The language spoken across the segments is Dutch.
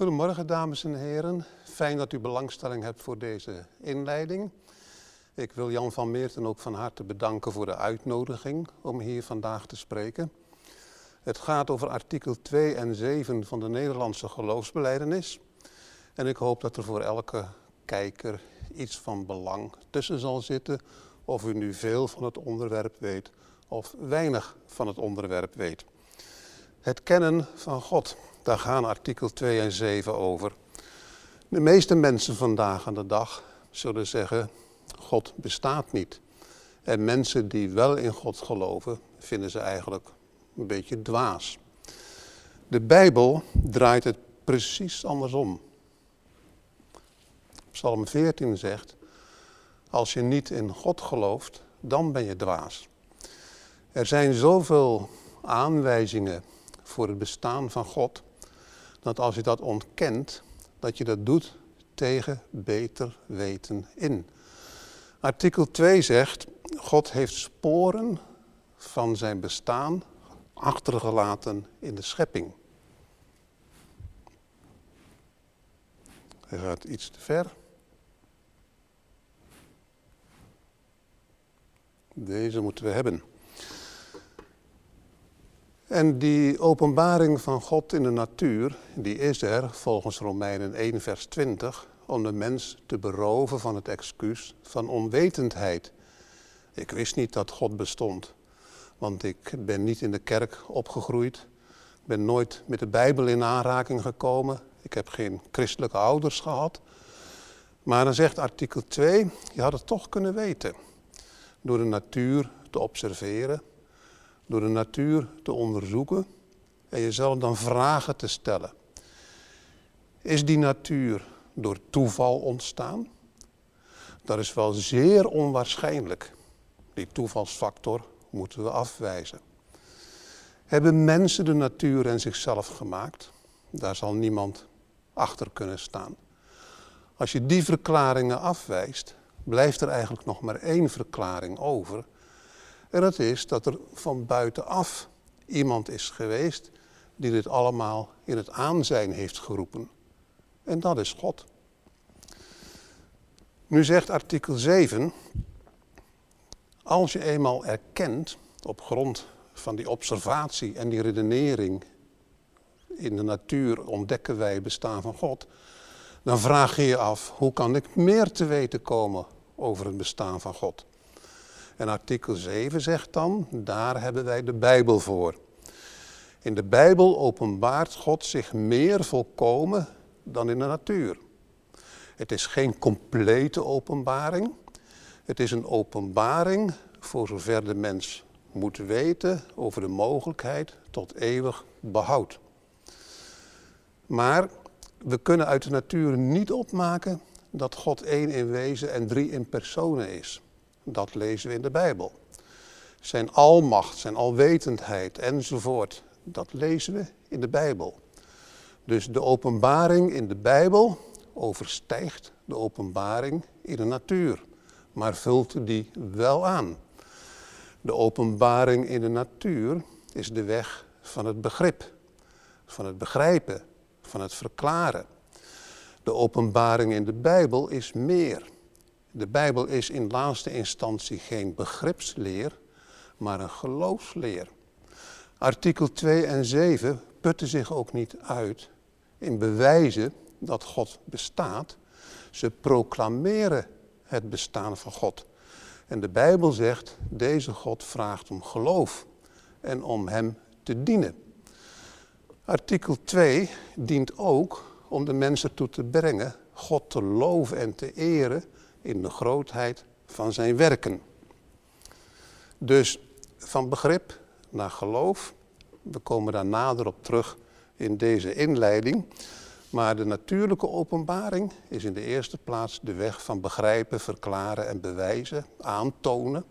Goedemorgen dames en heren. Fijn dat u belangstelling hebt voor deze inleiding. Ik wil Jan van Meerten ook van harte bedanken voor de uitnodiging om hier vandaag te spreken. Het gaat over artikel 2 en 7 van de Nederlandse geloofsbeleidenis. En ik hoop dat er voor elke kijker iets van belang tussen zal zitten, of u nu veel van het onderwerp weet of weinig van het onderwerp weet. Het kennen van God, daar gaan artikel 2 en 7 over. De meeste mensen vandaag aan de dag zullen zeggen, God bestaat niet. En mensen die wel in God geloven, vinden ze eigenlijk een beetje dwaas. De Bijbel draait het precies andersom. Psalm 14 zegt, als je niet in God gelooft, dan ben je dwaas. Er zijn zoveel aanwijzingen voor het bestaan van God, dat als je dat ontkent, dat je dat doet tegen beter weten in. Artikel 2 zegt, God heeft sporen van zijn bestaan achtergelaten in de schepping. Hij gaat iets te ver. Deze moeten we hebben. En die openbaring van God in de natuur, die is er volgens Romeinen 1 vers 20 om de mens te beroven van het excuus van onwetendheid. Ik wist niet dat God bestond, want ik ben niet in de kerk opgegroeid. Ik ben nooit met de Bijbel in aanraking gekomen. Ik heb geen christelijke ouders gehad. Maar dan zegt artikel 2, je had het toch kunnen weten. Door de natuur te observeren, door de natuur te onderzoeken en jezelf dan vragen te stellen. Is die natuur door toeval ontstaan? Dat is wel zeer onwaarschijnlijk. Die toevalsfactor moeten we afwijzen. Hebben mensen de natuur en zichzelf gemaakt? Daar zal niemand achter kunnen staan. Als je die verklaringen afwijst, blijft er eigenlijk nog maar één verklaring over. En dat is dat er van buitenaf iemand is geweest die dit allemaal in het aanzijn heeft geroepen. En dat is God. Nu zegt artikel 7, als je eenmaal erkent op grond van die observatie en die redenering in de natuur ontdekken wij het bestaan van God, dan vraag je je af, hoe kan ik meer te weten komen over het bestaan van God? En artikel 7 zegt dan, daar hebben wij de Bijbel voor. In de Bijbel openbaart God zich meer volkomen dan in de natuur. Het is geen complete openbaring. Het is een openbaring voor zover de mens moet weten over de mogelijkheid tot eeuwig behoud. Maar we kunnen uit de natuur niet opmaken dat God één in wezen en drie in personen is. Dat lezen we in de Bijbel. Zijn almacht, zijn alwetendheid enzovoort, dat lezen we in de Bijbel. Dus de openbaring in de Bijbel overstijgt de openbaring in de natuur, maar vult die wel aan. De openbaring in de natuur is de weg van het begrip, van het begrijpen, van het verklaren. De openbaring in de Bijbel is meer. De Bijbel is in laatste instantie geen begripsleer, maar een geloofsleer. Artikel 2 en 7 putten zich ook niet uit in bewijzen dat God bestaat. Ze proclameren het bestaan van God. En de Bijbel zegt, deze God vraagt om geloof en om Hem te dienen. Artikel 2 dient ook om de mensen toe te brengen God te loven en te eren in de grootheid van zijn werken. Dus van begrip naar geloof, we komen daar nader op terug in deze inleiding. Maar de natuurlijke openbaring is in de eerste plaats de weg van begrijpen, verklaren en bewijzen, aantonen.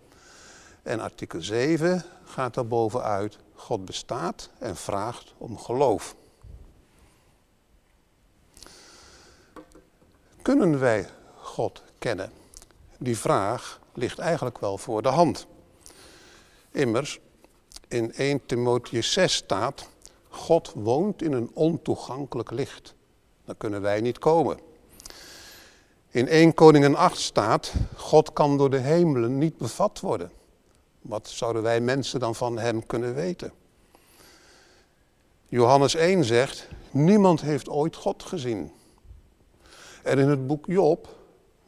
En artikel 7 gaat daar bovenuit, God bestaat en vraagt om geloof. Kunnen wij God kennen? Die vraag ligt eigenlijk wel voor de hand. Immers, in 1 Timotheus 6 staat, God woont in een ontoegankelijk licht. Dan kunnen wij niet komen. In 1 Koningen 8 staat, God kan door de hemelen niet bevat worden. Wat zouden wij mensen dan van hem kunnen weten? Johannes 1 zegt, niemand heeft ooit God gezien. En in het boek Job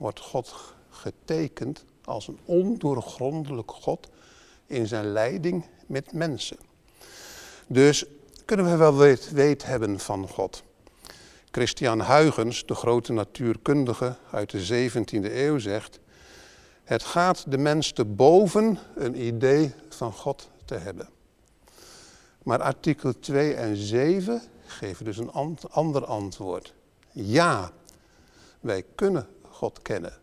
wordt God getekend als een ondoorgrondelijk God in zijn leiding met mensen. Dus kunnen we wel weet, weet hebben van God. Christian Huygens, de grote natuurkundige uit de 17e eeuw, zegt: Het gaat de mens te boven een idee van God te hebben. Maar artikel 2 en 7 geven dus een ander antwoord. Ja, wij kunnen God kennen.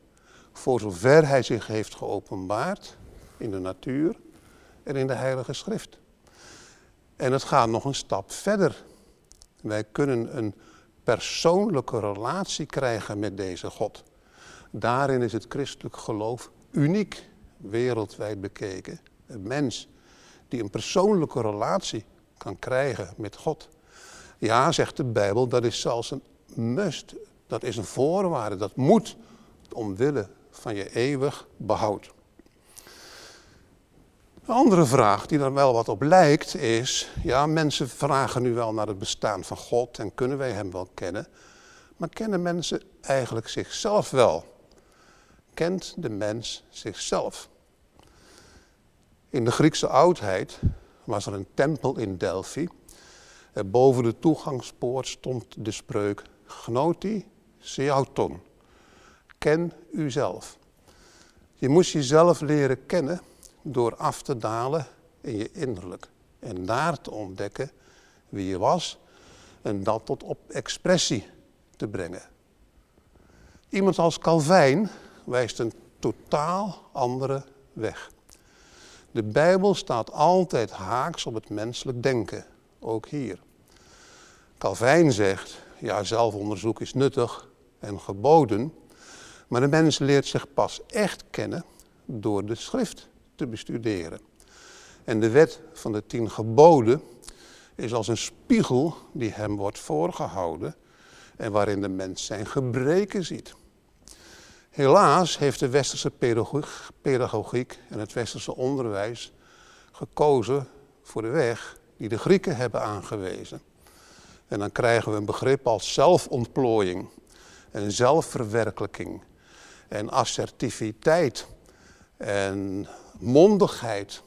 Voor zover hij zich heeft geopenbaard in de natuur en in de Heilige Schrift. En het gaat nog een stap verder. Wij kunnen een persoonlijke relatie krijgen met deze God. Daarin is het christelijk geloof uniek, wereldwijd bekeken. Een mens die een persoonlijke relatie kan krijgen met God. Ja, zegt de Bijbel, dat is zelfs een must. Dat is een voorwaarde, dat moet omwille van je eeuwig behoud. Een andere vraag die er wel wat op lijkt is, ja, mensen vragen nu wel naar het bestaan van God en kunnen wij Hem wel kennen, maar kennen mensen eigenlijk zichzelf wel? Kent de mens zichzelf? In de Griekse oudheid was er een tempel in Delphi. En boven de toegangspoort stond de spreuk Gnoti Seauton. Ken uzelf. Je moest jezelf leren kennen door af te dalen in je innerlijk. En daar te ontdekken wie je was en dat tot op expressie te brengen. Iemand als Calvijn wijst een totaal andere weg. De Bijbel staat altijd haaks op het menselijk denken, ook hier. Calvijn zegt, ja, zelfonderzoek is nuttig en geboden, maar de mens leert zich pas echt kennen door de schrift te bestuderen. En de wet van de tien geboden is als een spiegel die hem wordt voorgehouden en waarin de mens zijn gebreken ziet. Helaas heeft de westerse pedagogiek en het westerse onderwijs gekozen voor de weg die de Grieken hebben aangewezen. En dan krijgen we een begrip als zelfontplooiing en zelfverwerkelijking en assertiviteit en mondigheid.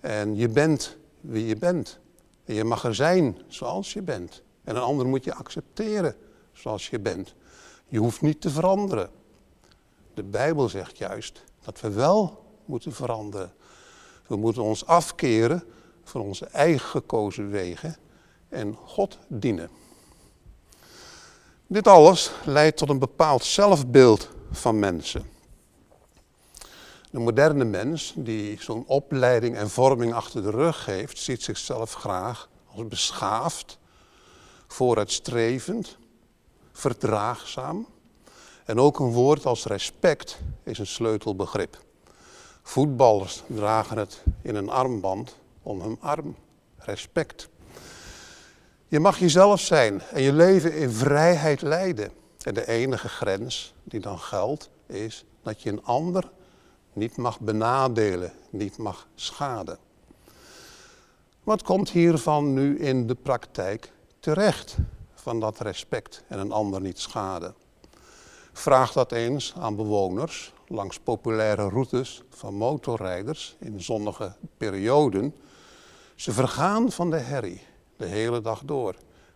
En je bent wie je bent. En je mag er zijn zoals je bent. En een ander moet je accepteren zoals je bent. Je hoeft niet te veranderen. De Bijbel zegt juist dat we wel moeten veranderen. We moeten ons afkeren van onze eigen gekozen wegen en God dienen. Dit alles leidt tot een bepaald zelfbeeld van mensen. De moderne mens, die zo'n opleiding en vorming achter de rug heeft, ziet zichzelf graag als beschaafd, vooruitstrevend, verdraagzaam. En ook een woord als respect is een sleutelbegrip. Voetballers dragen het in een armband om hun arm. Respect. Je mag jezelf zijn en je leven in vrijheid leiden. En de enige grens die dan geldt is dat je een ander niet mag benadelen, niet mag schaden. Wat komt hiervan nu in de praktijk terecht van dat respect en een ander niet schaden? Vraag dat eens aan bewoners langs populaire routes van motorrijders in zonnige perioden. Ze vergaan van de herrie de hele dag door.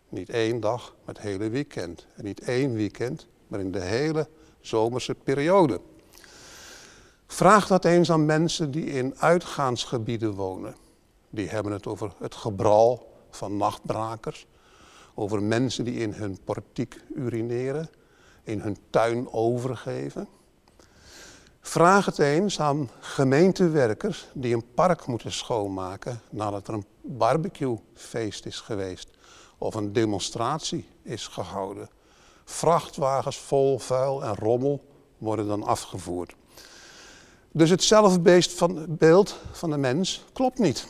Niet één dag, maar het hele weekend. En niet één weekend, maar in de hele zomerse periode. Vraag dat eens aan mensen die in uitgaansgebieden wonen. Die hebben het over het gebral van nachtbrakers, over mensen die in hun portiek urineren, in hun tuin overgeven. Vraag het eens aan gemeentewerkers die een park moeten schoonmaken nadat er een barbecuefeest is geweest of een demonstratie is gehouden. Vrachtwagens vol vuil en rommel worden dan afgevoerd. Dus het zelfbeeld van, van de mens klopt niet.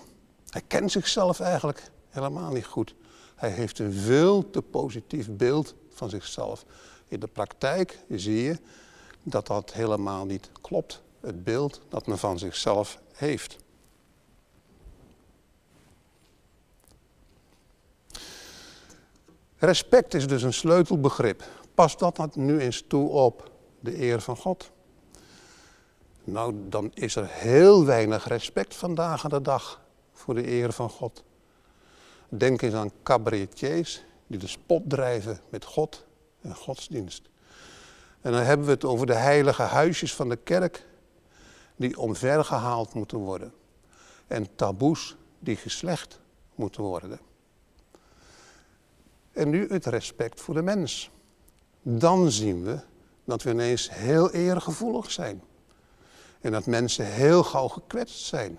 Hij kent zichzelf eigenlijk helemaal niet goed. Hij heeft een veel te positief beeld van zichzelf. In de praktijk zie je dat dat helemaal niet klopt, het beeld dat men van zichzelf heeft. Respect is dus een sleutelbegrip. Pas dat nu eens toe op de eer van God. Nou, dan is er heel weinig respect vandaag aan de dag voor de eer van God. Denk eens aan cabaretiers die de spot drijven met God en godsdienst. En dan hebben we het over de heilige huisjes van de kerk die omvergehaald moeten worden. En taboes die geslecht moeten worden. En nu het respect voor de mens. Dan zien we dat we ineens heel eergevoelig zijn. En dat mensen heel gauw gekwetst zijn.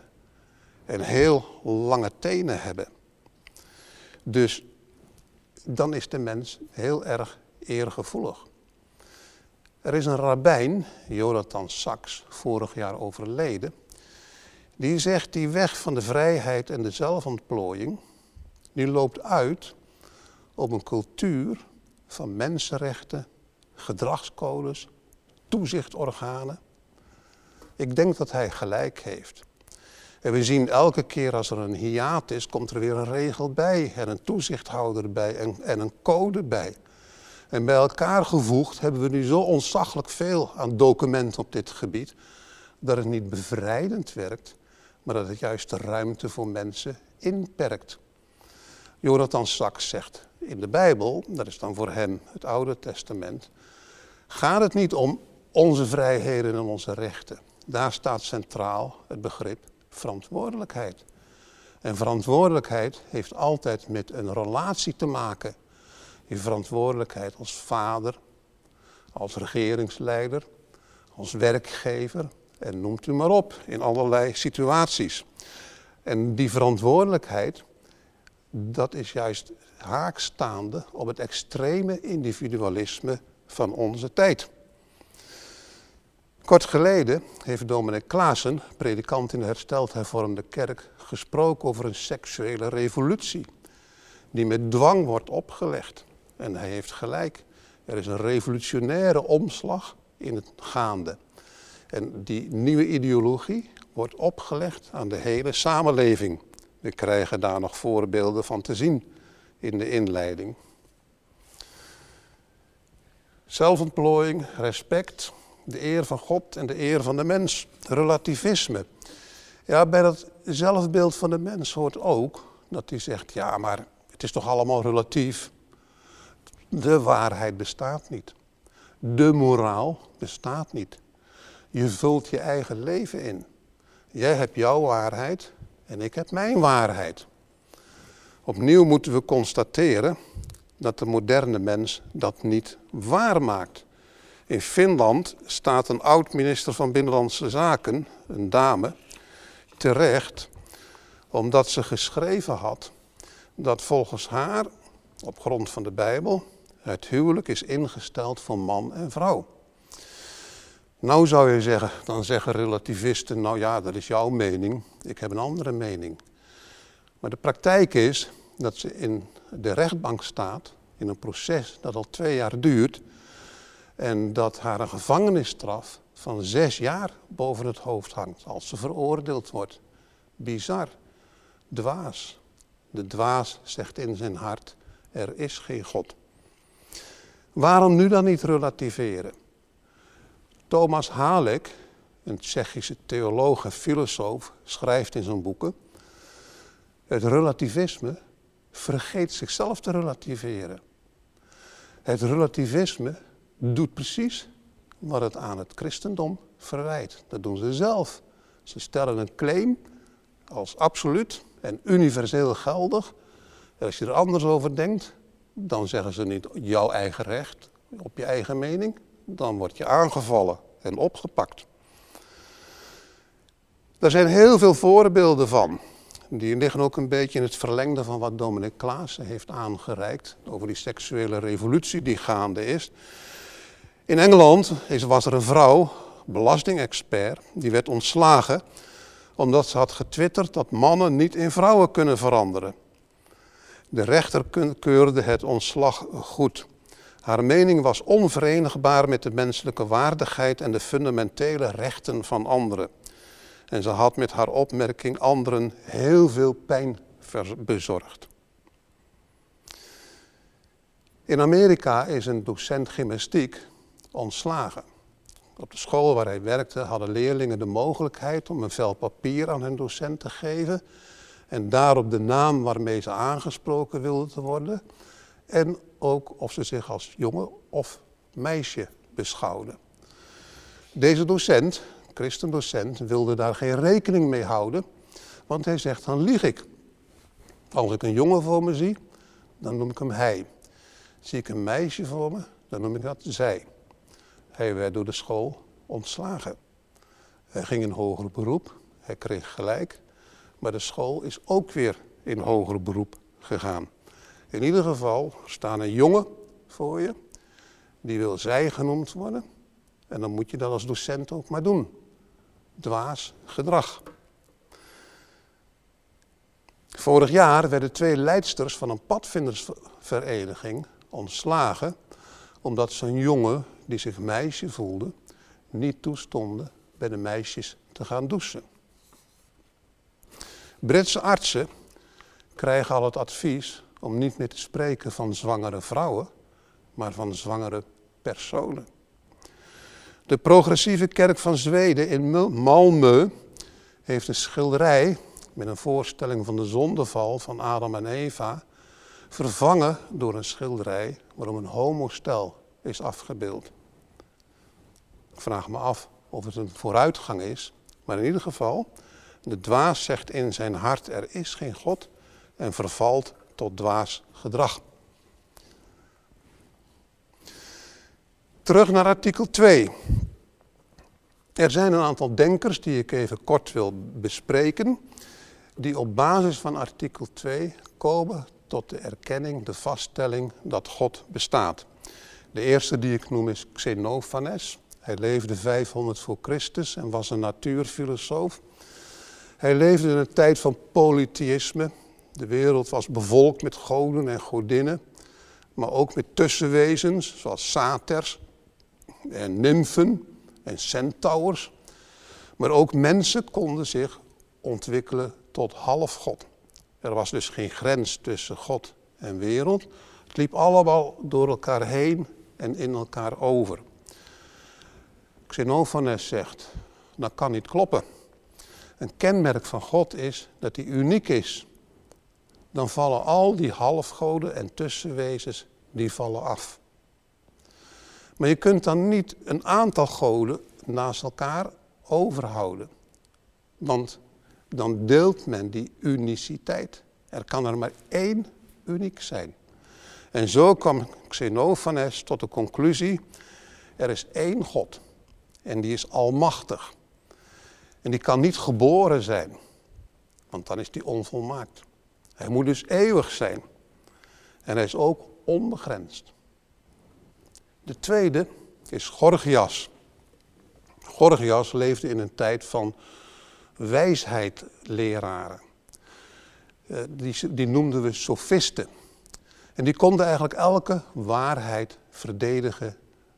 En heel lange tenen hebben. Dus dan is de mens heel erg eergevoelig. Er is een rabbijn, Jonathan Sachs, vorig jaar overleden. Die zegt die weg van de vrijheid en de zelfontplooiing, die loopt uit op een cultuur van mensenrechten, gedragscodes, toezichtorganen. Ik denk dat hij gelijk heeft. En we zien elke keer als er een hiaat is, komt er weer een regel bij en een toezichthouder bij en, en een code bij. En bij elkaar gevoegd hebben we nu zo ontzaglijk veel aan documenten op dit gebied, dat het niet bevrijdend werkt, maar dat het juist de ruimte voor mensen inperkt. Jonathan Sachs zegt in de Bijbel, dat is dan voor hem het Oude Testament, gaat het niet om onze vrijheden en onze rechten. Daar staat centraal het begrip verantwoordelijkheid. En verantwoordelijkheid heeft altijd met een relatie te maken. Je verantwoordelijkheid als vader, als regeringsleider, als werkgever en noemt u maar op in allerlei situaties. En die verantwoordelijkheid, dat is juist haakstaande op het extreme individualisme van onze tijd. Kort geleden heeft dominee Klaassen, predikant in de hersteld hervormde kerk, gesproken over een seksuele revolutie die met dwang wordt opgelegd. En hij heeft gelijk. Er is een revolutionaire omslag in het gaande. En die nieuwe ideologie wordt opgelegd aan de hele samenleving. We krijgen daar nog voorbeelden van te zien in de inleiding. Zelfontplooiing, respect, de eer van God en de eer van de mens, relativisme. Ja, bij dat zelfbeeld van de mens hoort ook dat hij zegt, ja, maar het is toch allemaal relatief. De waarheid bestaat niet. De moraal bestaat niet. Je vult je eigen leven in. Jij hebt jouw waarheid en ik heb mijn waarheid. Opnieuw moeten we constateren dat de moderne mens dat niet waarmaakt. In Finland staat een oud-minister van Binnenlandse Zaken, een dame, terecht omdat ze geschreven had dat volgens haar, op grond van de Bijbel, het huwelijk is ingesteld voor man en vrouw. Nou zou je zeggen, dan zeggen relativisten, nou ja, dat is jouw mening, ik heb een andere mening. Maar de praktijk is dat ze in de rechtbank staat, in een proces dat al twee jaar duurt, en dat haar een gevangenisstraf van zes jaar boven het hoofd hangt als ze veroordeeld wordt. Bizar, dwaas. De dwaas zegt in zijn hart, er is geen God. Waarom nu dan niet relativeren? Thomas Halek, een Tsjechische theoloog en filosoof, schrijft in zijn boeken: Het relativisme vergeet zichzelf te relativeren. Het relativisme doet precies wat het aan het christendom verwijt. Dat doen ze zelf. Ze stellen een claim als absoluut en universeel geldig. En als je er anders over denkt, dan zeggen ze niet jouw eigen recht op je eigen mening. Dan word je aangevallen en opgepakt. Er zijn heel veel voorbeelden van. Die liggen ook een beetje in het verlengde van wat Dominic Klaassen heeft aangereikt. Over die seksuele revolutie die gaande is. In Engeland was er een vrouw, belastingexpert, die werd ontslagen omdat ze had getwitterd dat mannen niet in vrouwen kunnen veranderen. De rechter keurde het ontslag goed. Haar mening was onverenigbaar met de menselijke waardigheid en de fundamentele rechten van anderen. En ze had met haar opmerking anderen heel veel pijn bezorgd. In Amerika is een docent gymnastiek ontslagen. Op de school waar hij werkte hadden leerlingen de mogelijkheid om een vel papier aan hun docent te geven en daarop de naam waarmee ze aangesproken wilden te worden en ook of ze zich als jongen of meisje beschouwden. Deze docent, christendocent, wilde daar geen rekening mee houden, want hij zegt dan lieg ik. Als ik een jongen voor me zie, dan noem ik hem hij. Zie ik een meisje voor me, dan noem ik dat zij. Hij werd door de school ontslagen. Hij ging in hoger beroep, hij kreeg gelijk, maar de school is ook weer in hoger beroep gegaan. In ieder geval staan een jongen voor je, die wil zij genoemd worden. En dan moet je dat als docent ook maar doen. Dwaas gedrag. Vorig jaar werden twee leidsters van een padvindersvereniging ontslagen, omdat zo'n jongen die zich meisje voelde, niet toestonden bij de meisjes te gaan douchen. Britse artsen krijgen al het advies om niet meer te spreken van zwangere vrouwen, maar van zwangere personen. De progressieve kerk van Zweden in Malmö heeft een schilderij met een voorstelling van de zondeval van Adam en Eva vervangen door een schilderij waarom een homostel is afgebeeld. Ik vraag me af of het een vooruitgang is, maar in ieder geval, de dwaas zegt in zijn hart er is geen God en vervalt tot dwaas gedrag. Terug naar artikel 2. Er zijn een aantal denkers die ik even kort wil bespreken, die op basis van artikel 2 komen tot de erkenning, de vaststelling dat God bestaat. De eerste die ik noem is Xenophanes. Hij leefde 500 voor Christus en was een natuurfilosoof. Hij leefde in een tijd van polytheïsme. De wereld was bevolkt met goden en godinnen, maar ook met tussenwezens zoals saters en nymfen en centaurs. Maar ook mensen konden zich ontwikkelen tot halfgod. Er was dus geen grens tussen God en wereld. Het liep allemaal door elkaar heen en in elkaar over. Xenophanes zegt, dat kan niet kloppen. Een kenmerk van God is dat hij uniek is. Dan vallen al die halfgoden en tussenwezens, die vallen af. Maar je kunt dan niet een aantal goden naast elkaar overhouden. Want dan deelt men die uniciteit. Er kan er maar één uniek zijn. En zo kwam Xenophanes tot de conclusie, er is één God en die is almachtig. En die kan niet geboren zijn, want dan is die onvolmaakt. Hij moet dus eeuwig zijn. En hij is ook onbegrensd. De tweede is Gorgias. Gorgias leefde in een tijd van wijsheidleraren. Uh, die, die noemden we sofisten. En die konden eigenlijk elke waarheid verdedigen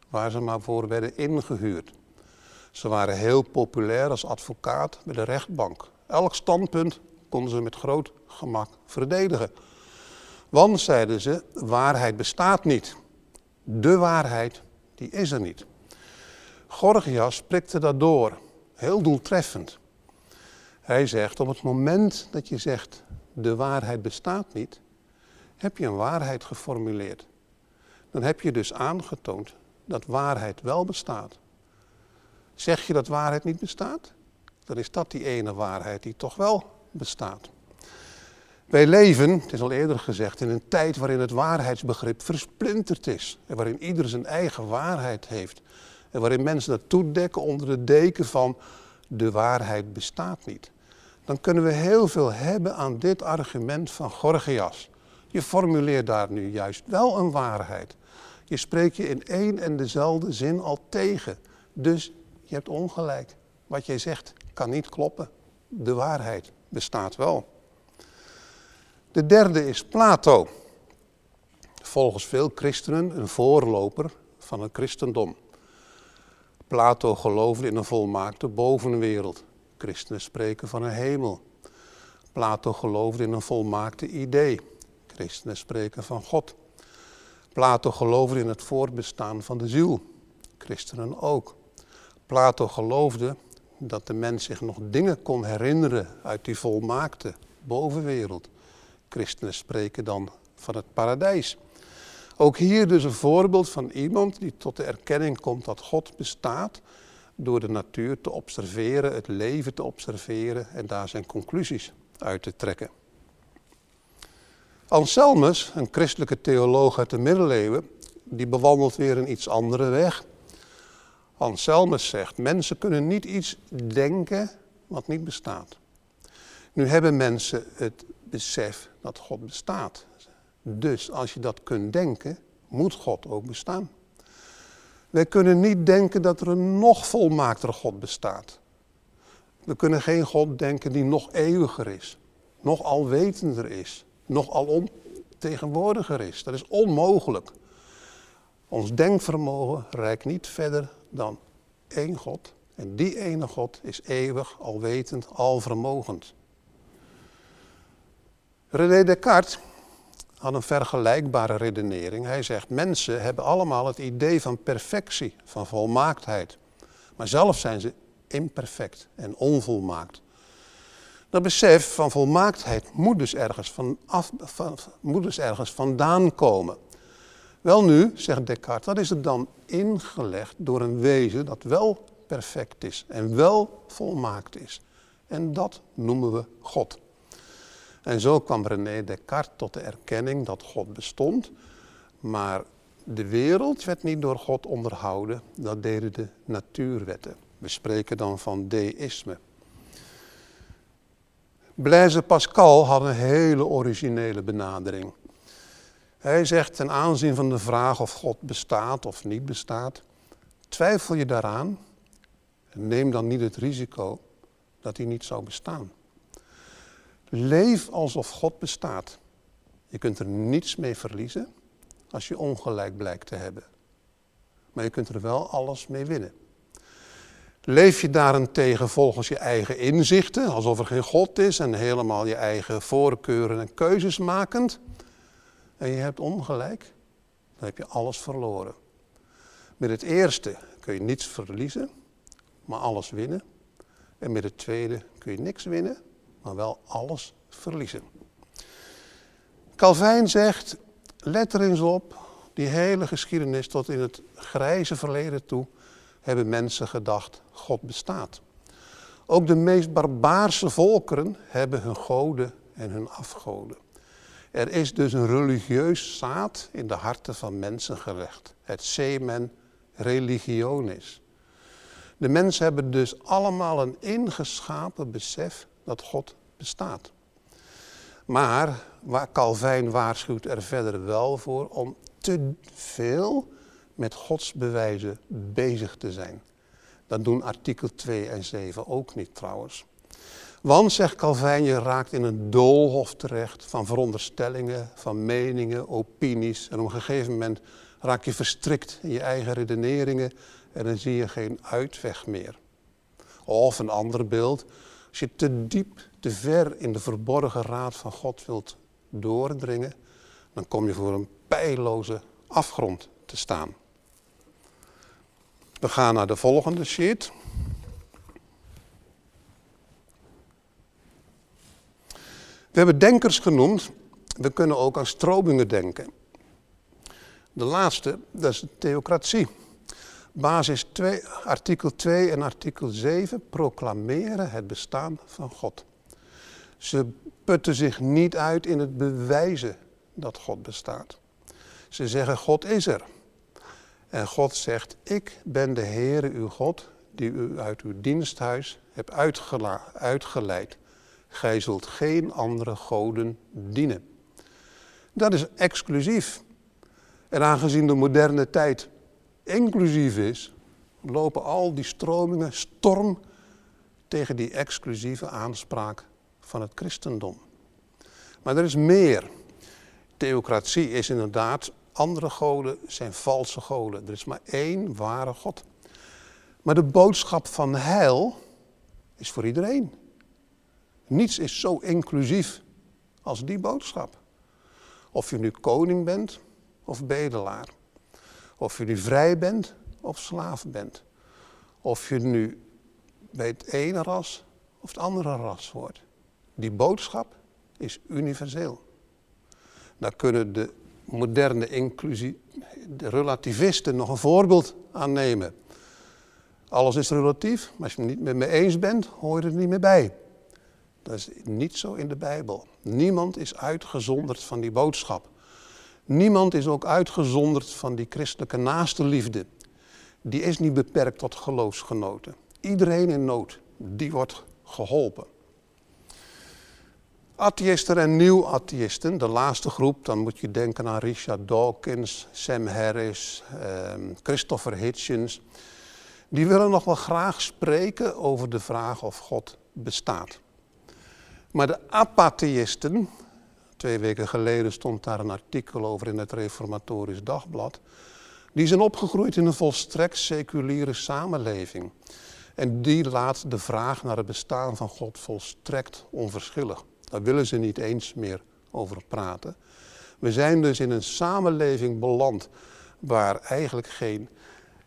waar ze maar voor werden ingehuurd. Ze waren heel populair als advocaat bij de rechtbank. Elk standpunt konden ze met groot gemak verdedigen. Want, zeiden ze, waarheid bestaat niet. De waarheid, die is er niet. Gorgias prikte dat door, heel doeltreffend. Hij zegt, op het moment dat je zegt, de waarheid bestaat niet, heb je een waarheid geformuleerd. Dan heb je dus aangetoond dat waarheid wel bestaat. Zeg je dat waarheid niet bestaat, dan is dat die ene waarheid die toch wel bestaat. Wij leven, het is al eerder gezegd, in een tijd waarin het waarheidsbegrip versplinterd is. En waarin ieder zijn eigen waarheid heeft. En waarin mensen dat toedekken onder de deken van de waarheid bestaat niet. Dan kunnen we heel veel hebben aan dit argument van Gorgias. Je formuleert daar nu juist wel een waarheid. Je spreekt je in één en dezelfde zin al tegen. Dus je hebt ongelijk. Wat jij zegt kan niet kloppen. De waarheid bestaat wel. De derde is Plato. Volgens veel christenen een voorloper van het christendom. Plato geloofde in een volmaakte bovenwereld. Christenen spreken van een hemel. Plato geloofde in een volmaakte idee. Christenen spreken van God. Plato geloofde in het voortbestaan van de ziel. Christenen ook. Plato geloofde dat de mens zich nog dingen kon herinneren uit die volmaakte bovenwereld. Christenen spreken dan van het paradijs. Ook hier dus een voorbeeld van iemand die tot de erkenning komt dat God bestaat door de natuur te observeren, het leven te observeren en daar zijn conclusies uit te trekken. Anselmus, een christelijke theoloog uit de middeleeuwen, die bewandelt weer een iets andere weg. Anselmus zegt, mensen kunnen niet iets denken wat niet bestaat. Nu hebben mensen het besef dat God bestaat. Dus als je dat kunt denken, moet God ook bestaan. Wij kunnen niet denken dat er een nog volmaaktere God bestaat. We kunnen geen God denken die nog eeuwiger is, nog alwetender is, nog alomtegenwoordiger is. Dat is onmogelijk. Ons denkvermogen reikt niet verder dan één God. En die ene God is eeuwig, alwetend, alvermogend. René Descartes had een vergelijkbare redenering. Hij zegt, mensen hebben allemaal het idee van perfectie, van volmaaktheid. Maar zelf zijn ze imperfect en onvolmaakt. Dat besef van volmaaktheid moet dus ergens, van af, van, moet dus ergens vandaan komen. Wel nu, zegt Descartes, wat is er dan ingelegd door een wezen dat wel perfect is en wel volmaakt is. En dat noemen we God. En zo kwam René Descartes tot de erkenning dat God bestond, maar de wereld werd niet door God onderhouden, dat deden de natuurwetten. We spreken dan van deïsme. Blaise Pascal had een hele originele benadering. Hij zegt ten aanzien van de vraag of God bestaat of niet bestaat, twijfel je daaraan, neem dan niet het risico dat hij niet zou bestaan. Leef alsof God bestaat. Je kunt er niets mee verliezen als je ongelijk blijkt te hebben. Maar je kunt er wel alles mee winnen. Leef je daarentegen volgens je eigen inzichten, alsof er geen God is en helemaal je eigen voorkeuren en keuzes makend, en je hebt ongelijk, dan heb je alles verloren. Met het eerste kun je niets verliezen, maar alles winnen. En met het tweede kun je niks winnen, maar wel alles verliezen. Calvijn zegt, let er eens op, die hele geschiedenis tot in het grijze verleden toe hebben mensen gedacht, God bestaat. Ook de meest barbaarse volkeren hebben hun goden en hun afgoden. Er is dus een religieus zaad in de harten van mensen gelegd. Het semen religionis. De mensen hebben dus allemaal een ingeschapen besef dat God bestaat. Maar Calvijn waarschuwt er verder wel voor om te veel met Gods bewijzen bezig te zijn. Dat doen artikel 2 en 7 ook niet trouwens. Want, zegt Calvijn, je raakt in een doolhof terecht van veronderstellingen, van meningen, opinies. En op een gegeven moment raak je verstrikt in je eigen redeneringen en dan zie je geen uitweg meer. Of een ander beeld, als je te diep, te ver in de verborgen raad van God wilt doordringen, dan kom je voor een pijloze afgrond te staan. We gaan naar de volgende sheet. We hebben denkers genoemd. We kunnen ook aan stromingen denken. De laatste, dat is de theocratie. Basis 2, artikel 2 en artikel 7 proclameren het bestaan van God. Ze putten zich niet uit in het bewijzen dat God bestaat. Ze zeggen God is er. En God zegt, ik ben de Heere uw God die u uit uw diensthuis hebt uitgeleid. Gij zult geen andere goden dienen. Dat is exclusief. En aangezien de moderne tijd inclusief is, lopen al die stromingen storm tegen die exclusieve aanspraak van het christendom. Maar er is meer. Theocratie is inderdaad, andere goden zijn valse goden. Er is maar één ware God. Maar de boodschap van heil is voor iedereen. Niets is zo inclusief als die boodschap. Of je nu koning bent of bedelaar. Of je nu vrij bent of slaaf bent. Of je nu bij het ene ras of het andere ras hoort. Die boodschap is universeel. Daar kunnen de moderne inclusie, de relativisten nog een voorbeeld aan nemen. Alles is relatief, maar als je het niet met me eens bent, hoor je er niet meer bij. Dat is niet zo in de Bijbel. Niemand is uitgezonderd van die boodschap. Niemand is ook uitgezonderd van die christelijke naaste liefde. Die is niet beperkt tot geloofsgenoten. Iedereen in nood, die wordt geholpen. Atheïsten en nieuw-atheïsten, de laatste groep, dan moet je denken aan Richard Dawkins, Sam Harris, ehm, Christopher Hitchens. Die willen nog wel graag spreken over de vraag of God bestaat. Maar de apatheïsten, twee weken geleden stond daar een artikel over in het Reformatorisch Dagblad, die zijn opgegroeid in een volstrekt seculiere samenleving. En die laat de vraag naar het bestaan van God volstrekt onverschillig. Daar willen ze niet eens meer over praten. We zijn dus in een samenleving beland waar eigenlijk geen,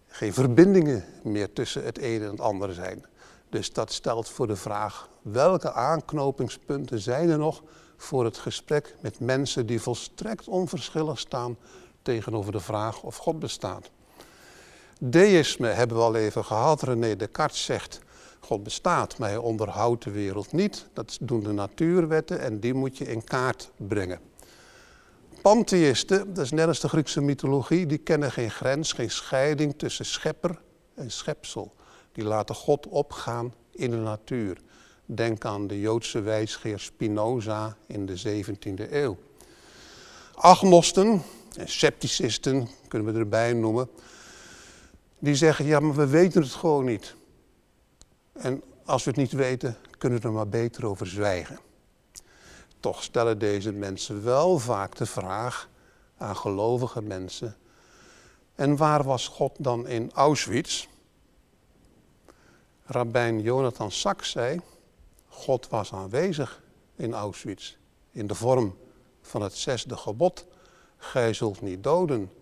geen verbindingen meer tussen het ene en het andere zijn. Dus dat stelt voor de vraag, welke aanknopingspunten zijn er nog voor het gesprek met mensen die volstrekt onverschillig staan tegenover de vraag of God bestaat. Deïsme hebben we al even gehad. René Descartes zegt, God bestaat, maar hij onderhoudt de wereld niet. Dat doen de natuurwetten en die moet je in kaart brengen. Pantheïsten, dat is net als de Griekse mythologie, die kennen geen grens, geen scheiding tussen schepper en schepsel. Die laten God opgaan in de natuur. Denk aan de Joodse wijsgeer Spinoza in de 17e eeuw. Agnosten en scepticisten, kunnen we erbij noemen, die zeggen, ja, maar we weten het gewoon niet. En als we het niet weten, kunnen we er maar beter over zwijgen. Toch stellen deze mensen wel vaak de vraag aan gelovige mensen. En waar was God dan in Auschwitz? Rabbijn Jonathan Sachs zei, God was aanwezig in Auschwitz in de vorm van het zesde gebod. Gij zult niet doden.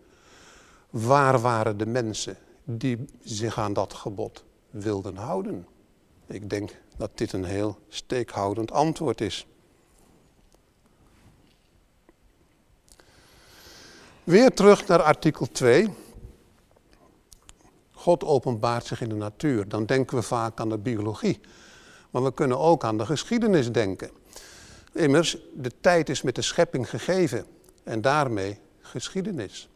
Waar waren de mensen die zich aan dat gebod wilden houden? Ik denk dat dit een heel steekhoudend antwoord is. Weer terug naar artikel 2. God openbaart zich in de natuur. Dan denken we vaak aan de biologie. Maar we kunnen ook aan de geschiedenis denken. Immers, de tijd is met de schepping gegeven en daarmee geschiedenis.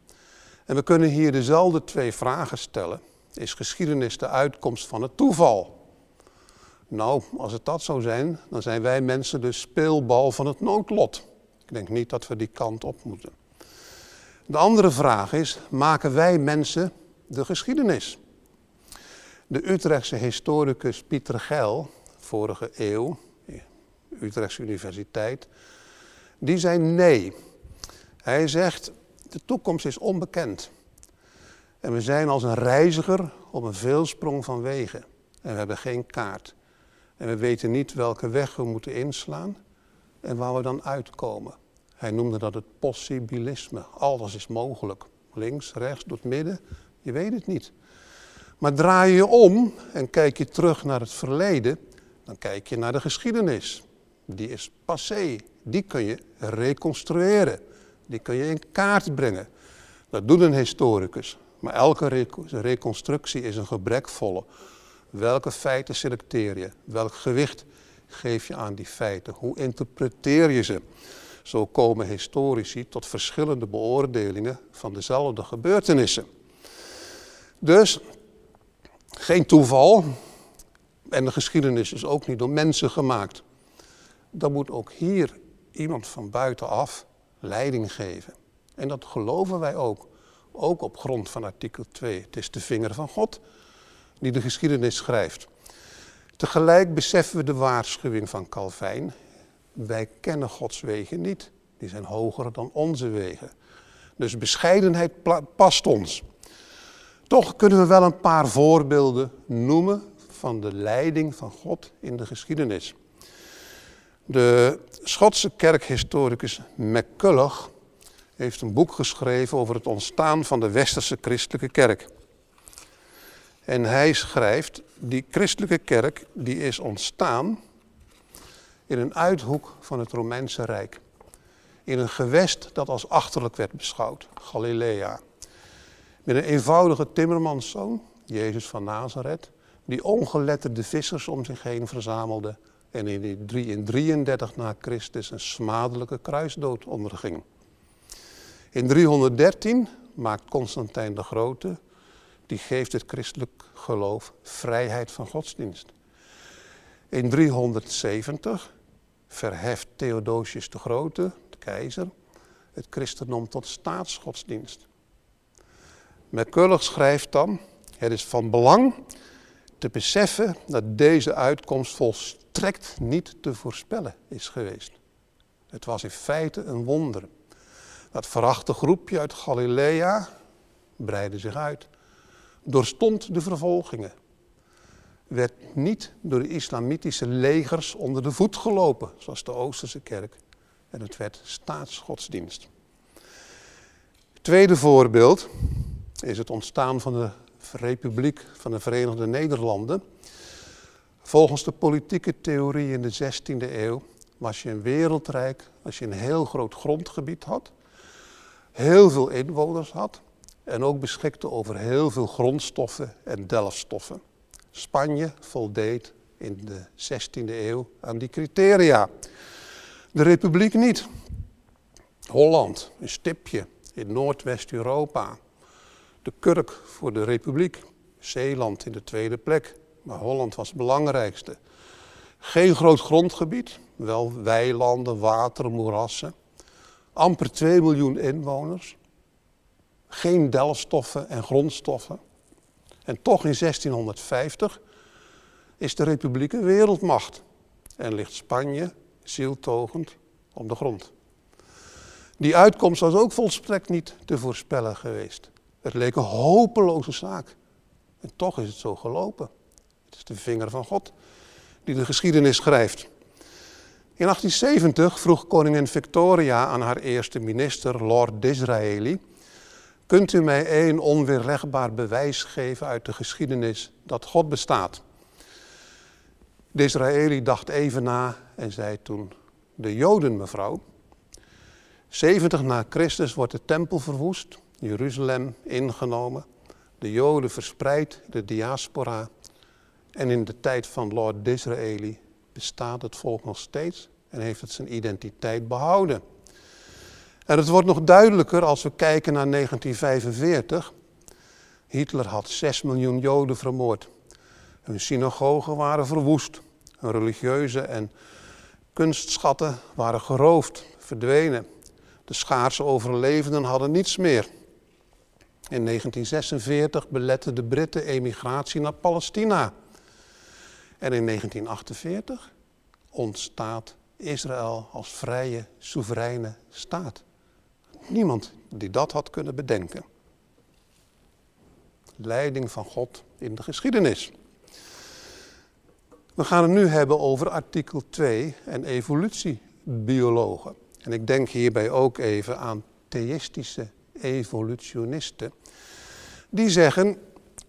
En we kunnen hier dezelfde twee vragen stellen. Is geschiedenis de uitkomst van het toeval? Nou, als het dat zou zijn, dan zijn wij mensen de speelbal van het noodlot. Ik denk niet dat we die kant op moeten. De andere vraag is, maken wij mensen de geschiedenis? De Utrechtse historicus Pieter Geil, vorige eeuw, Utrechtse Universiteit, die zei nee. Hij zegt, de toekomst is onbekend. En we zijn als een reiziger op een veelsprong van wegen. En we hebben geen kaart. En we weten niet welke weg we moeten inslaan en waar we dan uitkomen. Hij noemde dat het possibilisme. Alles is mogelijk. Links, rechts, door het midden. Je weet het niet. Maar draai je om en kijk je terug naar het verleden, dan kijk je naar de geschiedenis. Die is passé. Die kun je reconstrueren. Die kun je in kaart brengen. Dat doet een historicus. Maar elke reconstructie is een gebrekvolle. Welke feiten selecteer je? Welk gewicht geef je aan die feiten? Hoe interpreteer je ze? Zo komen historici tot verschillende beoordelingen van dezelfde gebeurtenissen. Dus geen toeval. En de geschiedenis is ook niet door mensen gemaakt. Dan moet ook hier iemand van buitenaf leiding geven. En dat geloven wij ook. Ook op grond van artikel 2. Het is de vinger van God die de geschiedenis schrijft. Tegelijk beseffen we de waarschuwing van Calvijn. wij kennen Gods wegen niet. Die zijn hoger dan onze wegen. Dus bescheidenheid past ons. Toch kunnen we wel een paar voorbeelden noemen van de leiding van God in de geschiedenis. De Schotse kerkhistoricus McCulloch heeft een boek geschreven over het ontstaan van de westerse christelijke kerk. En hij schrijft, die christelijke kerk die is ontstaan in een uithoek van het Romeinse Rijk. In een gewest dat als achterlijk werd beschouwd, Galilea. Met een eenvoudige timmermanszoon, Jezus van Nazareth, die ongeletterde vissers om zich heen verzamelde en in 33 na Christus een smadelijke kruisdood onderging. In 313 maakt Constantijn de Grote, die geeft het christelijk geloof vrijheid van godsdienst. In 370 verheft Theodosius de Grote, de keizer, het christendom tot staatsgodsdienst. McCulloch schrijft dan, het is van belang te beseffen dat deze uitkomst volstrekt niet te voorspellen is geweest. Het was in feite een wonder. Dat verachte groepje uit Galilea breidde zich uit, doorstond de vervolgingen, werd niet door de islamitische legers onder de voet gelopen, zoals de Oosterse kerk, en het werd staatsgodsdienst. tweede voorbeeld is het ontstaan van de Republiek van de Verenigde Nederlanden. Volgens de politieke theorie in de 16e eeuw was je een wereldrijk als je een heel groot grondgebied had, heel veel inwoners had en ook beschikte over heel veel grondstoffen en delfstoffen. Spanje voldeed in de 16e eeuw aan die criteria. De republiek niet. Holland, een stipje in Noordwest-Europa. De kurk voor de republiek. Zeeland in de tweede plek, maar Holland was het belangrijkste. Geen groot grondgebied, wel weilanden, water, moerassen. Amper 2 miljoen inwoners. Geen delfstoffen en grondstoffen. En toch in 1650 is de republiek een wereldmacht en ligt Spanje zieltogend op de grond. Die uitkomst was ook volstrekt niet te voorspellen geweest. Het leek een hopeloze zaak. En toch is het zo gelopen. Het is de vinger van God die de geschiedenis schrijft. In 1870 vroeg koningin Victoria aan haar eerste minister, Lord Disraeli, kunt u mij één onweerlegbaar bewijs geven uit de geschiedenis dat God bestaat? Disraeli dacht even na en zei toen, de Joden mevrouw. 70 na Christus wordt de tempel verwoest, Jeruzalem ingenomen, de Joden verspreid, de diaspora. En in de tijd van Lord Disraeli bestaat het volk nog steeds en heeft het zijn identiteit behouden. En het wordt nog duidelijker als we kijken naar 1945. Hitler had 6 miljoen Joden vermoord. Hun synagogen waren verwoest. Hun religieuze en kunstschatten waren geroofd, verdwenen. De schaarse overlevenden hadden niets meer. In 1946 beletten de Britten emigratie naar Palestina. En in 1948 ontstaat Israël als vrije, soevereine staat. Niemand die dat had kunnen bedenken. Leiding van God in de geschiedenis. We gaan het nu hebben over artikel 2 en evolutiebiologen. En ik denk hierbij ook even aan theïstische evolutionisten. Die zeggen,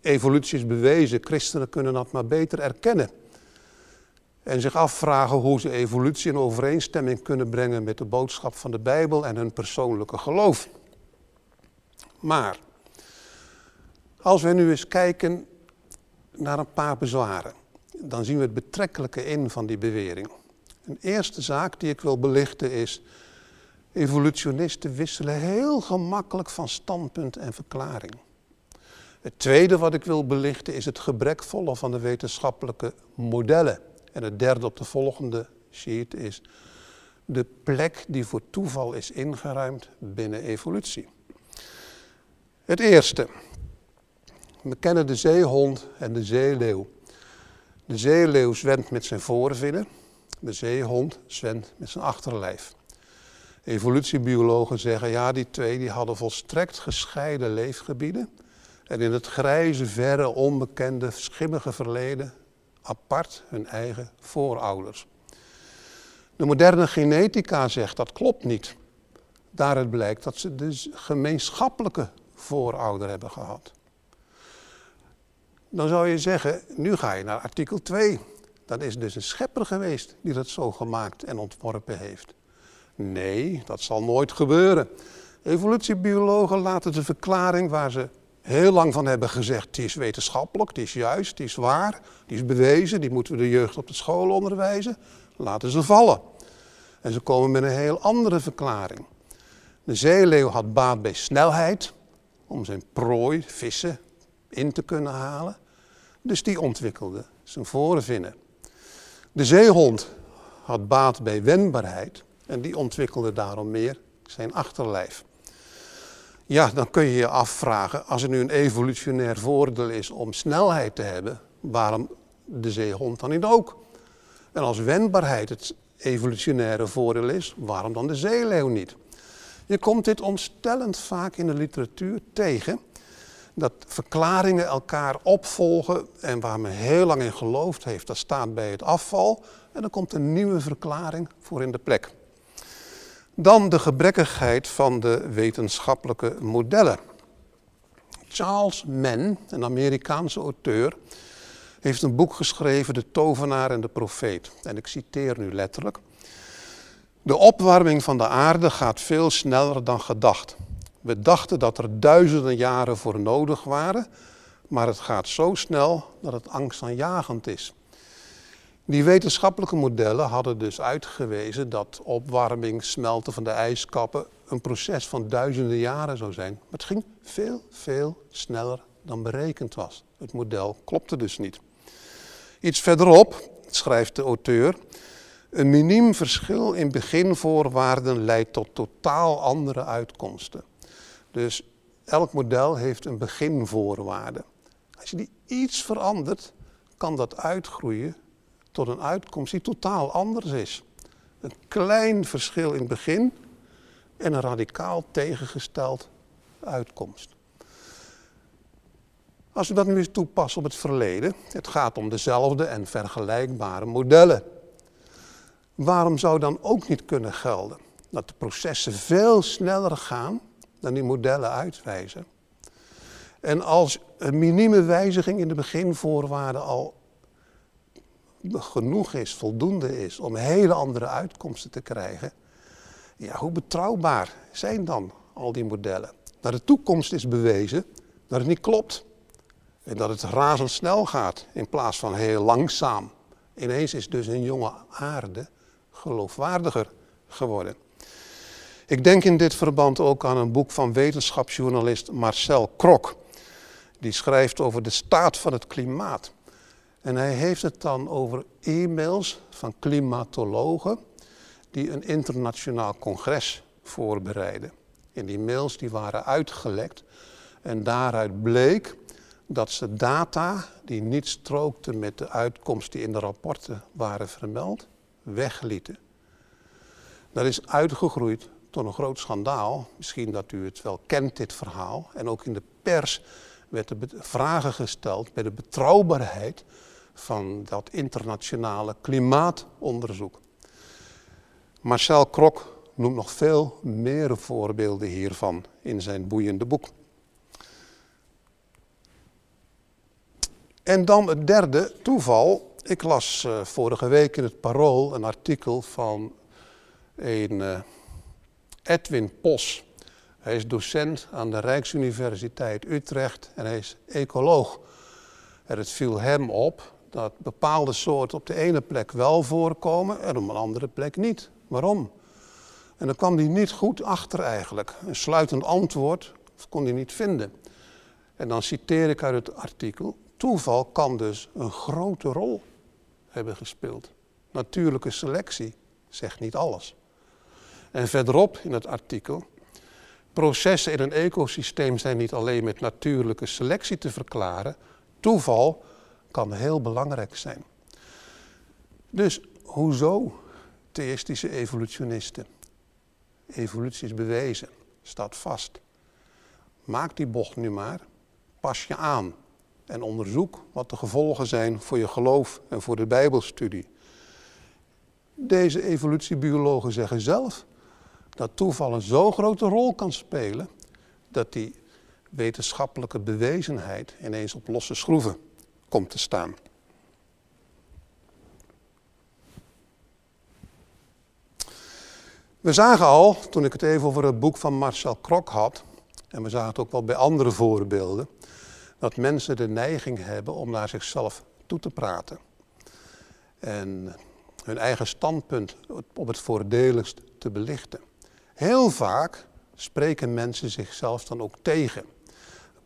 evolutie is bewezen, christenen kunnen dat maar beter erkennen. En zich afvragen hoe ze evolutie in overeenstemming kunnen brengen met de boodschap van de Bijbel en hun persoonlijke geloof. Maar als we nu eens kijken naar een paar bezwaren, dan zien we het betrekkelijke in van die bewering. Een eerste zaak die ik wil belichten is, evolutionisten wisselen heel gemakkelijk van standpunt en verklaring. Het tweede wat ik wil belichten is het gebrekvolle van de wetenschappelijke modellen. En het derde op de volgende sheet is de plek die voor toeval is ingeruimd binnen evolutie. Het eerste. We kennen de zeehond en de zeeleeuw. De zeeleeuw zwemt met zijn voorvinnen, de zeehond zwemt met zijn achterlijf. Evolutiebiologen zeggen, ja, die twee die hadden volstrekt gescheiden leefgebieden. En in het grijze, verre, onbekende, schimmige verleden apart hun eigen voorouders. De moderne genetica zegt dat klopt niet. Daaruit blijkt dat ze dus gemeenschappelijke voorouder hebben gehad. Dan zou je zeggen, nu ga je naar artikel 2. Dat is dus een schepper geweest die dat zo gemaakt en ontworpen heeft. Nee, dat zal nooit gebeuren. Evolutiebiologen laten de verklaring waar ze heel lang van hebben gezegd, die is wetenschappelijk, die is juist, die is waar, die is bewezen, die moeten we de jeugd op de school onderwijzen, laten ze vallen. En ze komen met een heel andere verklaring. De zeeleeuw had baat bij snelheid, om zijn prooi, vissen, in te kunnen halen. Dus die ontwikkelde zijn voorvinnen. De zeehond had baat bij wendbaarheid en die ontwikkelde daarom meer zijn achterlijf. Ja, dan kun je je afvragen, als er nu een evolutionair voordeel is om snelheid te hebben, waarom de zeehond dan niet ook? En als wendbaarheid het evolutionaire voordeel is, waarom dan de zeeleeuw niet? Je komt dit ontstellend vaak in de literatuur tegen, dat verklaringen elkaar opvolgen en waar men heel lang in geloofd heeft, dat staat bij het afval en dan komt een nieuwe verklaring voor in de plek. Dan de gebrekkigheid van de wetenschappelijke modellen. Charles Mann, een Amerikaanse auteur, heeft een boek geschreven, De Tovenaar en de Profeet. En ik citeer nu letterlijk. De opwarming van de aarde gaat veel sneller dan gedacht. We dachten dat er duizenden jaren voor nodig waren, maar het gaat zo snel dat het angstaanjagend is. Die wetenschappelijke modellen hadden dus uitgewezen dat opwarming, smelten van de ijskappen een proces van duizenden jaren zou zijn. Maar het ging veel, veel sneller dan berekend was. Het model klopte dus niet. Iets verderop schrijft de auteur. Een miniem verschil in beginvoorwaarden leidt tot totaal andere uitkomsten. Dus elk model heeft een beginvoorwaarde. Als je die iets verandert, kan dat uitgroeien tot een uitkomst die totaal anders is. Een klein verschil in het begin en een radicaal tegengesteld uitkomst. Als we dat nu eens toepassen op het verleden, het gaat om dezelfde en vergelijkbare modellen. Waarom zou dan ook niet kunnen gelden dat de processen veel sneller gaan dan die modellen uitwijzen? En als een minieme wijziging in de beginvoorwaarden al genoeg is, voldoende is om hele andere uitkomsten te krijgen, ja, hoe betrouwbaar zijn dan al die modellen? Naar de toekomst is bewezen dat het niet klopt. En dat het razendsnel gaat in plaats van heel langzaam. Ineens is dus een jonge aarde geloofwaardiger geworden. Ik denk in dit verband ook aan een boek van wetenschapsjournalist Marcel Krok. Die schrijft over de staat van het klimaat. En hij heeft het dan over e-mails van klimatologen die een internationaal congres voorbereiden. En die mails die waren uitgelekt en daaruit bleek dat ze data die niet strookten met de uitkomst die in de rapporten waren vermeld, weglieten. Dat is uitgegroeid tot een groot schandaal. Misschien dat u het wel kent, dit verhaal. En ook in de pers werden vragen gesteld bij de betrouwbaarheid van dat internationale klimaatonderzoek. Marcel Krok noemt nog veel meer voorbeelden hiervan in zijn boeiende boek. En dan het derde toeval. Ik las uh, vorige week in het Parool een artikel van een uh, Edwin Pos. Hij is docent aan de Rijksuniversiteit Utrecht en hij is ecoloog. En het viel hem op dat bepaalde soorten op de ene plek wel voorkomen en op een andere plek niet. Waarom? En dan kwam hij niet goed achter eigenlijk. Een sluitend antwoord kon hij niet vinden. En dan citeer ik uit het artikel. Toeval kan dus een grote rol hebben gespeeld. Natuurlijke selectie zegt niet alles. En verderop in het artikel. Processen in een ecosysteem zijn niet alleen met natuurlijke selectie te verklaren. Toeval kan heel belangrijk zijn. Dus Hoezo theïstische evolutionisten? Evolutie is bewezen, staat vast. Maak die bocht nu maar, pas je aan en onderzoek wat de gevolgen zijn voor je geloof en voor de Bijbelstudie. Deze evolutiebiologen zeggen zelf dat toeval een zo grote rol kan spelen dat die wetenschappelijke bewezenheid ineens op losse schroeven komt te staan. We zagen al, toen ik het even over het boek van Marcel Krok had, en we zagen het ook wel bij andere voorbeelden, dat mensen de neiging hebben om naar zichzelf toe te praten. En hun eigen standpunt op het voordeligst te belichten. Heel vaak spreken mensen zichzelf dan ook tegen.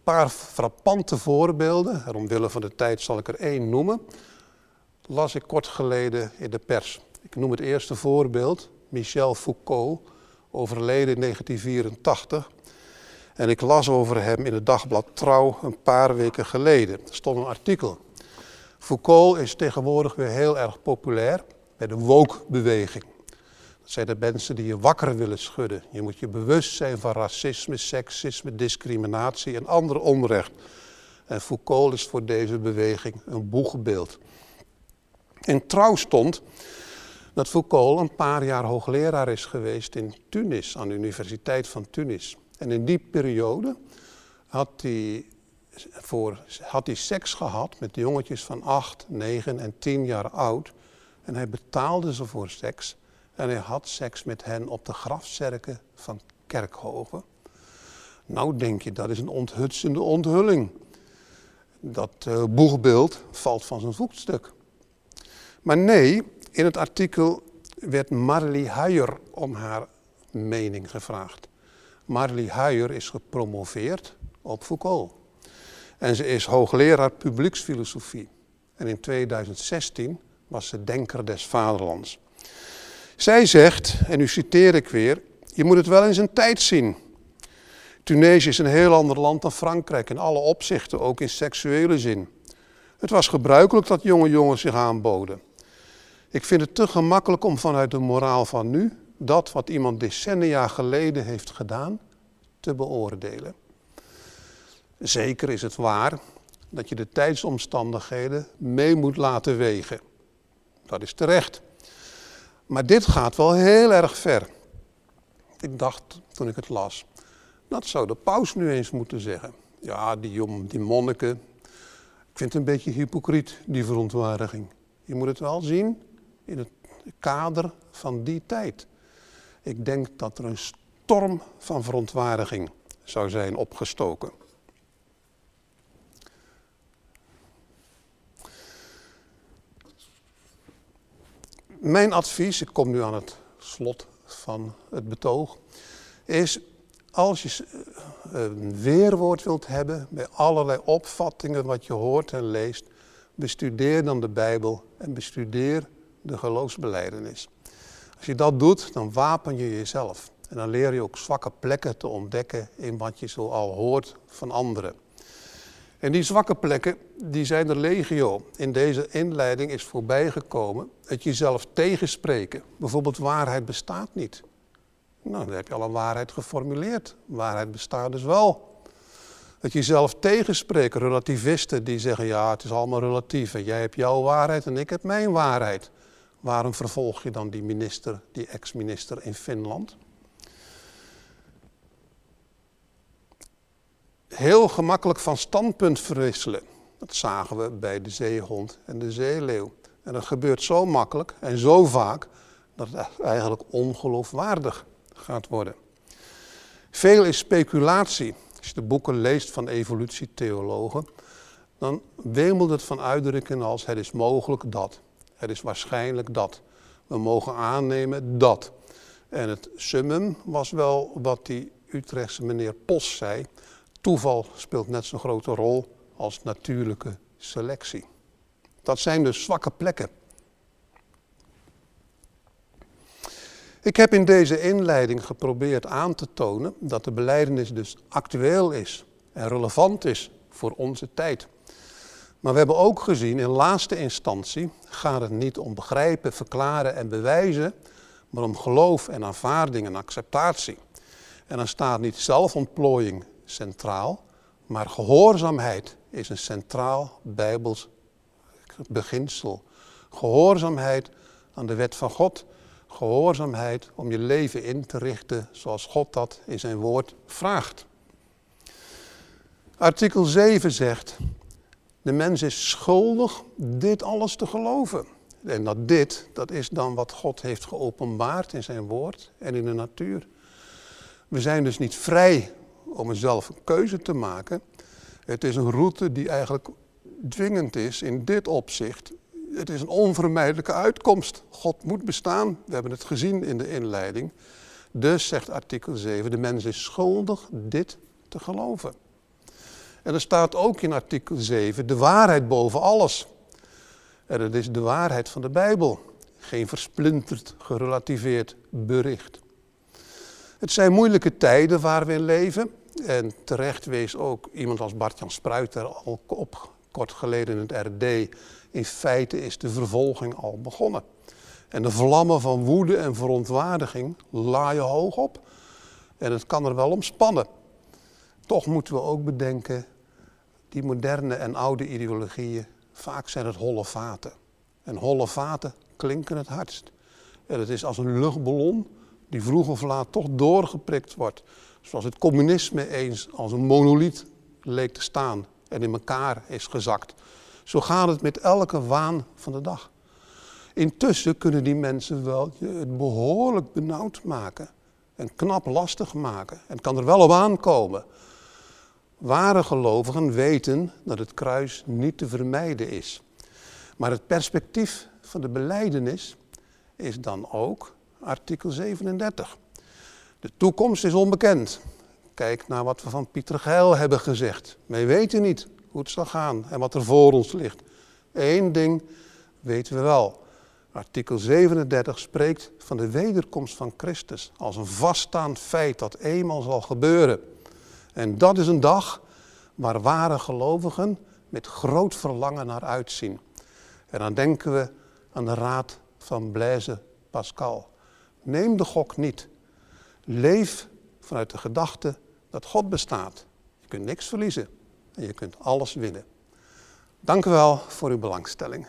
Paar frappante voorbeelden, en omwille van de tijd zal ik er één noemen, las ik kort geleden in de pers. Ik noem het eerste voorbeeld, Michel Foucault, overleden in 1984. En ik las over hem in het dagblad Trouw een paar weken geleden. Er stond een artikel. Foucault is tegenwoordig weer heel erg populair bij de woke-beweging. Dat zijn de mensen die je wakker willen schudden. Je moet je bewust zijn van racisme, seksisme, discriminatie en ander onrecht. En Foucault is voor deze beweging een boegbeeld. In Trouw stond dat Foucault een paar jaar hoogleraar is geweest in Tunis, aan de Universiteit van Tunis. En in die periode had hij, voor, had hij seks gehad met jongetjes van 8, 9 en 10 jaar oud. En hij betaalde ze voor seks. En hij had seks met hen op de grafzerken van Kerkhoven. Nou denk je, dat is een onthutsende onthulling. Dat uh, boegbeeld valt van zijn voetstuk. Maar nee, in het artikel werd Marley Huijer om haar mening gevraagd. Marley Huijer is gepromoveerd op Foucault. En ze is hoogleraar publieksfilosofie. En in 2016 was ze denker des vaderlands. Zij zegt, en nu citeer ik weer, je moet het wel in zijn tijd zien. Tunesië is een heel ander land dan Frankrijk in alle opzichten, ook in seksuele zin. Het was gebruikelijk dat jonge jongens zich aanboden. Ik vind het te gemakkelijk om vanuit de moraal van nu dat wat iemand decennia geleden heeft gedaan te beoordelen. Zeker is het waar dat je de tijdsomstandigheden mee moet laten wegen. Dat is terecht. Maar dit gaat wel heel erg ver. Ik dacht toen ik het las, dat zou de paus nu eens moeten zeggen. Ja, die, die monniken, ik vind het een beetje hypocriet, die verontwaardiging. Je moet het wel zien in het kader van die tijd. Ik denk dat er een storm van verontwaardiging zou zijn opgestoken. Mijn advies, ik kom nu aan het slot van het betoog, is als je eh, een weerwoord wilt hebben bij allerlei opvattingen wat je hoort en leest, bestudeer dan de Bijbel en bestudeer de geloofsbeleidenis. Als je dat doet, dan wapen je jezelf. En dan leer je ook zwakke plekken te ontdekken in wat je zo al hoort van anderen. En die zwakke plekken, die zijn er legio. In deze inleiding is voorbijgekomen het jezelf tegenspreken. Bijvoorbeeld waarheid bestaat niet. Nou, dan heb je al een waarheid geformuleerd. Waarheid bestaat dus wel. Dat je jezelf tegenspreekt, relativisten die zeggen ja, het is allemaal relatief. Jij hebt jouw waarheid en ik heb mijn waarheid. Waarom vervolg je dan die minister, die ex-minister in Finland? Heel gemakkelijk van standpunt verwisselen. Dat zagen we bij de zeehond en de zeeleeuw. En dat gebeurt zo makkelijk en zo vaak dat het eigenlijk ongeloofwaardig gaat worden. Veel is speculatie. Als je de boeken leest van evolutietheologen, dan wemelt het van uitdrukkingen als het is mogelijk dat. Het is waarschijnlijk dat. We mogen aannemen dat. En het summum was wel wat die Utrechtse meneer Pos zei. Toeval speelt net zo'n grote rol als natuurlijke selectie. Dat zijn dus zwakke plekken. Ik heb in deze inleiding geprobeerd aan te tonen dat de beleidenis dus actueel is en relevant is voor onze tijd. Maar we hebben ook gezien, in laatste instantie gaat het niet om begrijpen, verklaren en bewijzen, maar om geloof en aanvaarding en acceptatie. En dan staat niet zelfontplooiing centraal, maar gehoorzaamheid is een centraal bijbels beginsel. Gehoorzaamheid aan de wet van God. Gehoorzaamheid om je leven in te richten zoals God dat in zijn woord vraagt. Artikel 7 zegt, de mens is schuldig dit alles te geloven. En dat dit, dat is dan wat God heeft geopenbaard in zijn woord en in de natuur. We zijn dus niet vrij om zelf een keuze te maken. Het is een route die eigenlijk dwingend is in dit opzicht. Het is een onvermijdelijke uitkomst. God moet bestaan. We hebben het gezien in de inleiding. Dus, zegt artikel 7, de mens is schuldig dit te geloven. En er staat ook in artikel 7 de waarheid boven alles. En dat is de waarheid van de Bijbel. Geen versplinterd, gerelativeerd bericht. Het zijn moeilijke tijden waar we in leven. En terecht wees ook iemand als Bart-Jan Spruiter al op kort geleden in het RD. In feite is de vervolging al begonnen. En de vlammen van woede en verontwaardiging laaien hoog op. En het kan er wel om spannen. Toch moeten we ook bedenken, die moderne en oude ideologieën, vaak zijn het holle vaten. En holle vaten klinken het hardst. En het is als een luchtballon die vroeg of laat toch doorgeprikt wordt. Zoals het communisme eens als een monoliet leek te staan en in elkaar is gezakt. Zo gaat het met elke waan van de dag. Intussen kunnen die mensen wel het behoorlijk benauwd maken en knap lastig maken. En kan er wel op aankomen. Ware gelovigen weten dat het kruis niet te vermijden is. Maar het perspectief van de beleidenis is dan ook artikel 37. De toekomst is onbekend. Kijk naar wat we van Pieter Geil hebben gezegd. Wij weten niet hoe het zal gaan en wat er voor ons ligt. Eén ding weten we wel. Artikel 37 spreekt van de wederkomst van Christus als een vaststaand feit dat eenmaal zal gebeuren. En dat is een dag waar ware gelovigen met groot verlangen naar uitzien. En dan denken we aan de raad van Blaise Pascal. Neem de gok niet. Leef vanuit de gedachte dat God bestaat. Je kunt niks verliezen en je kunt alles winnen. Dank u wel voor uw belangstelling.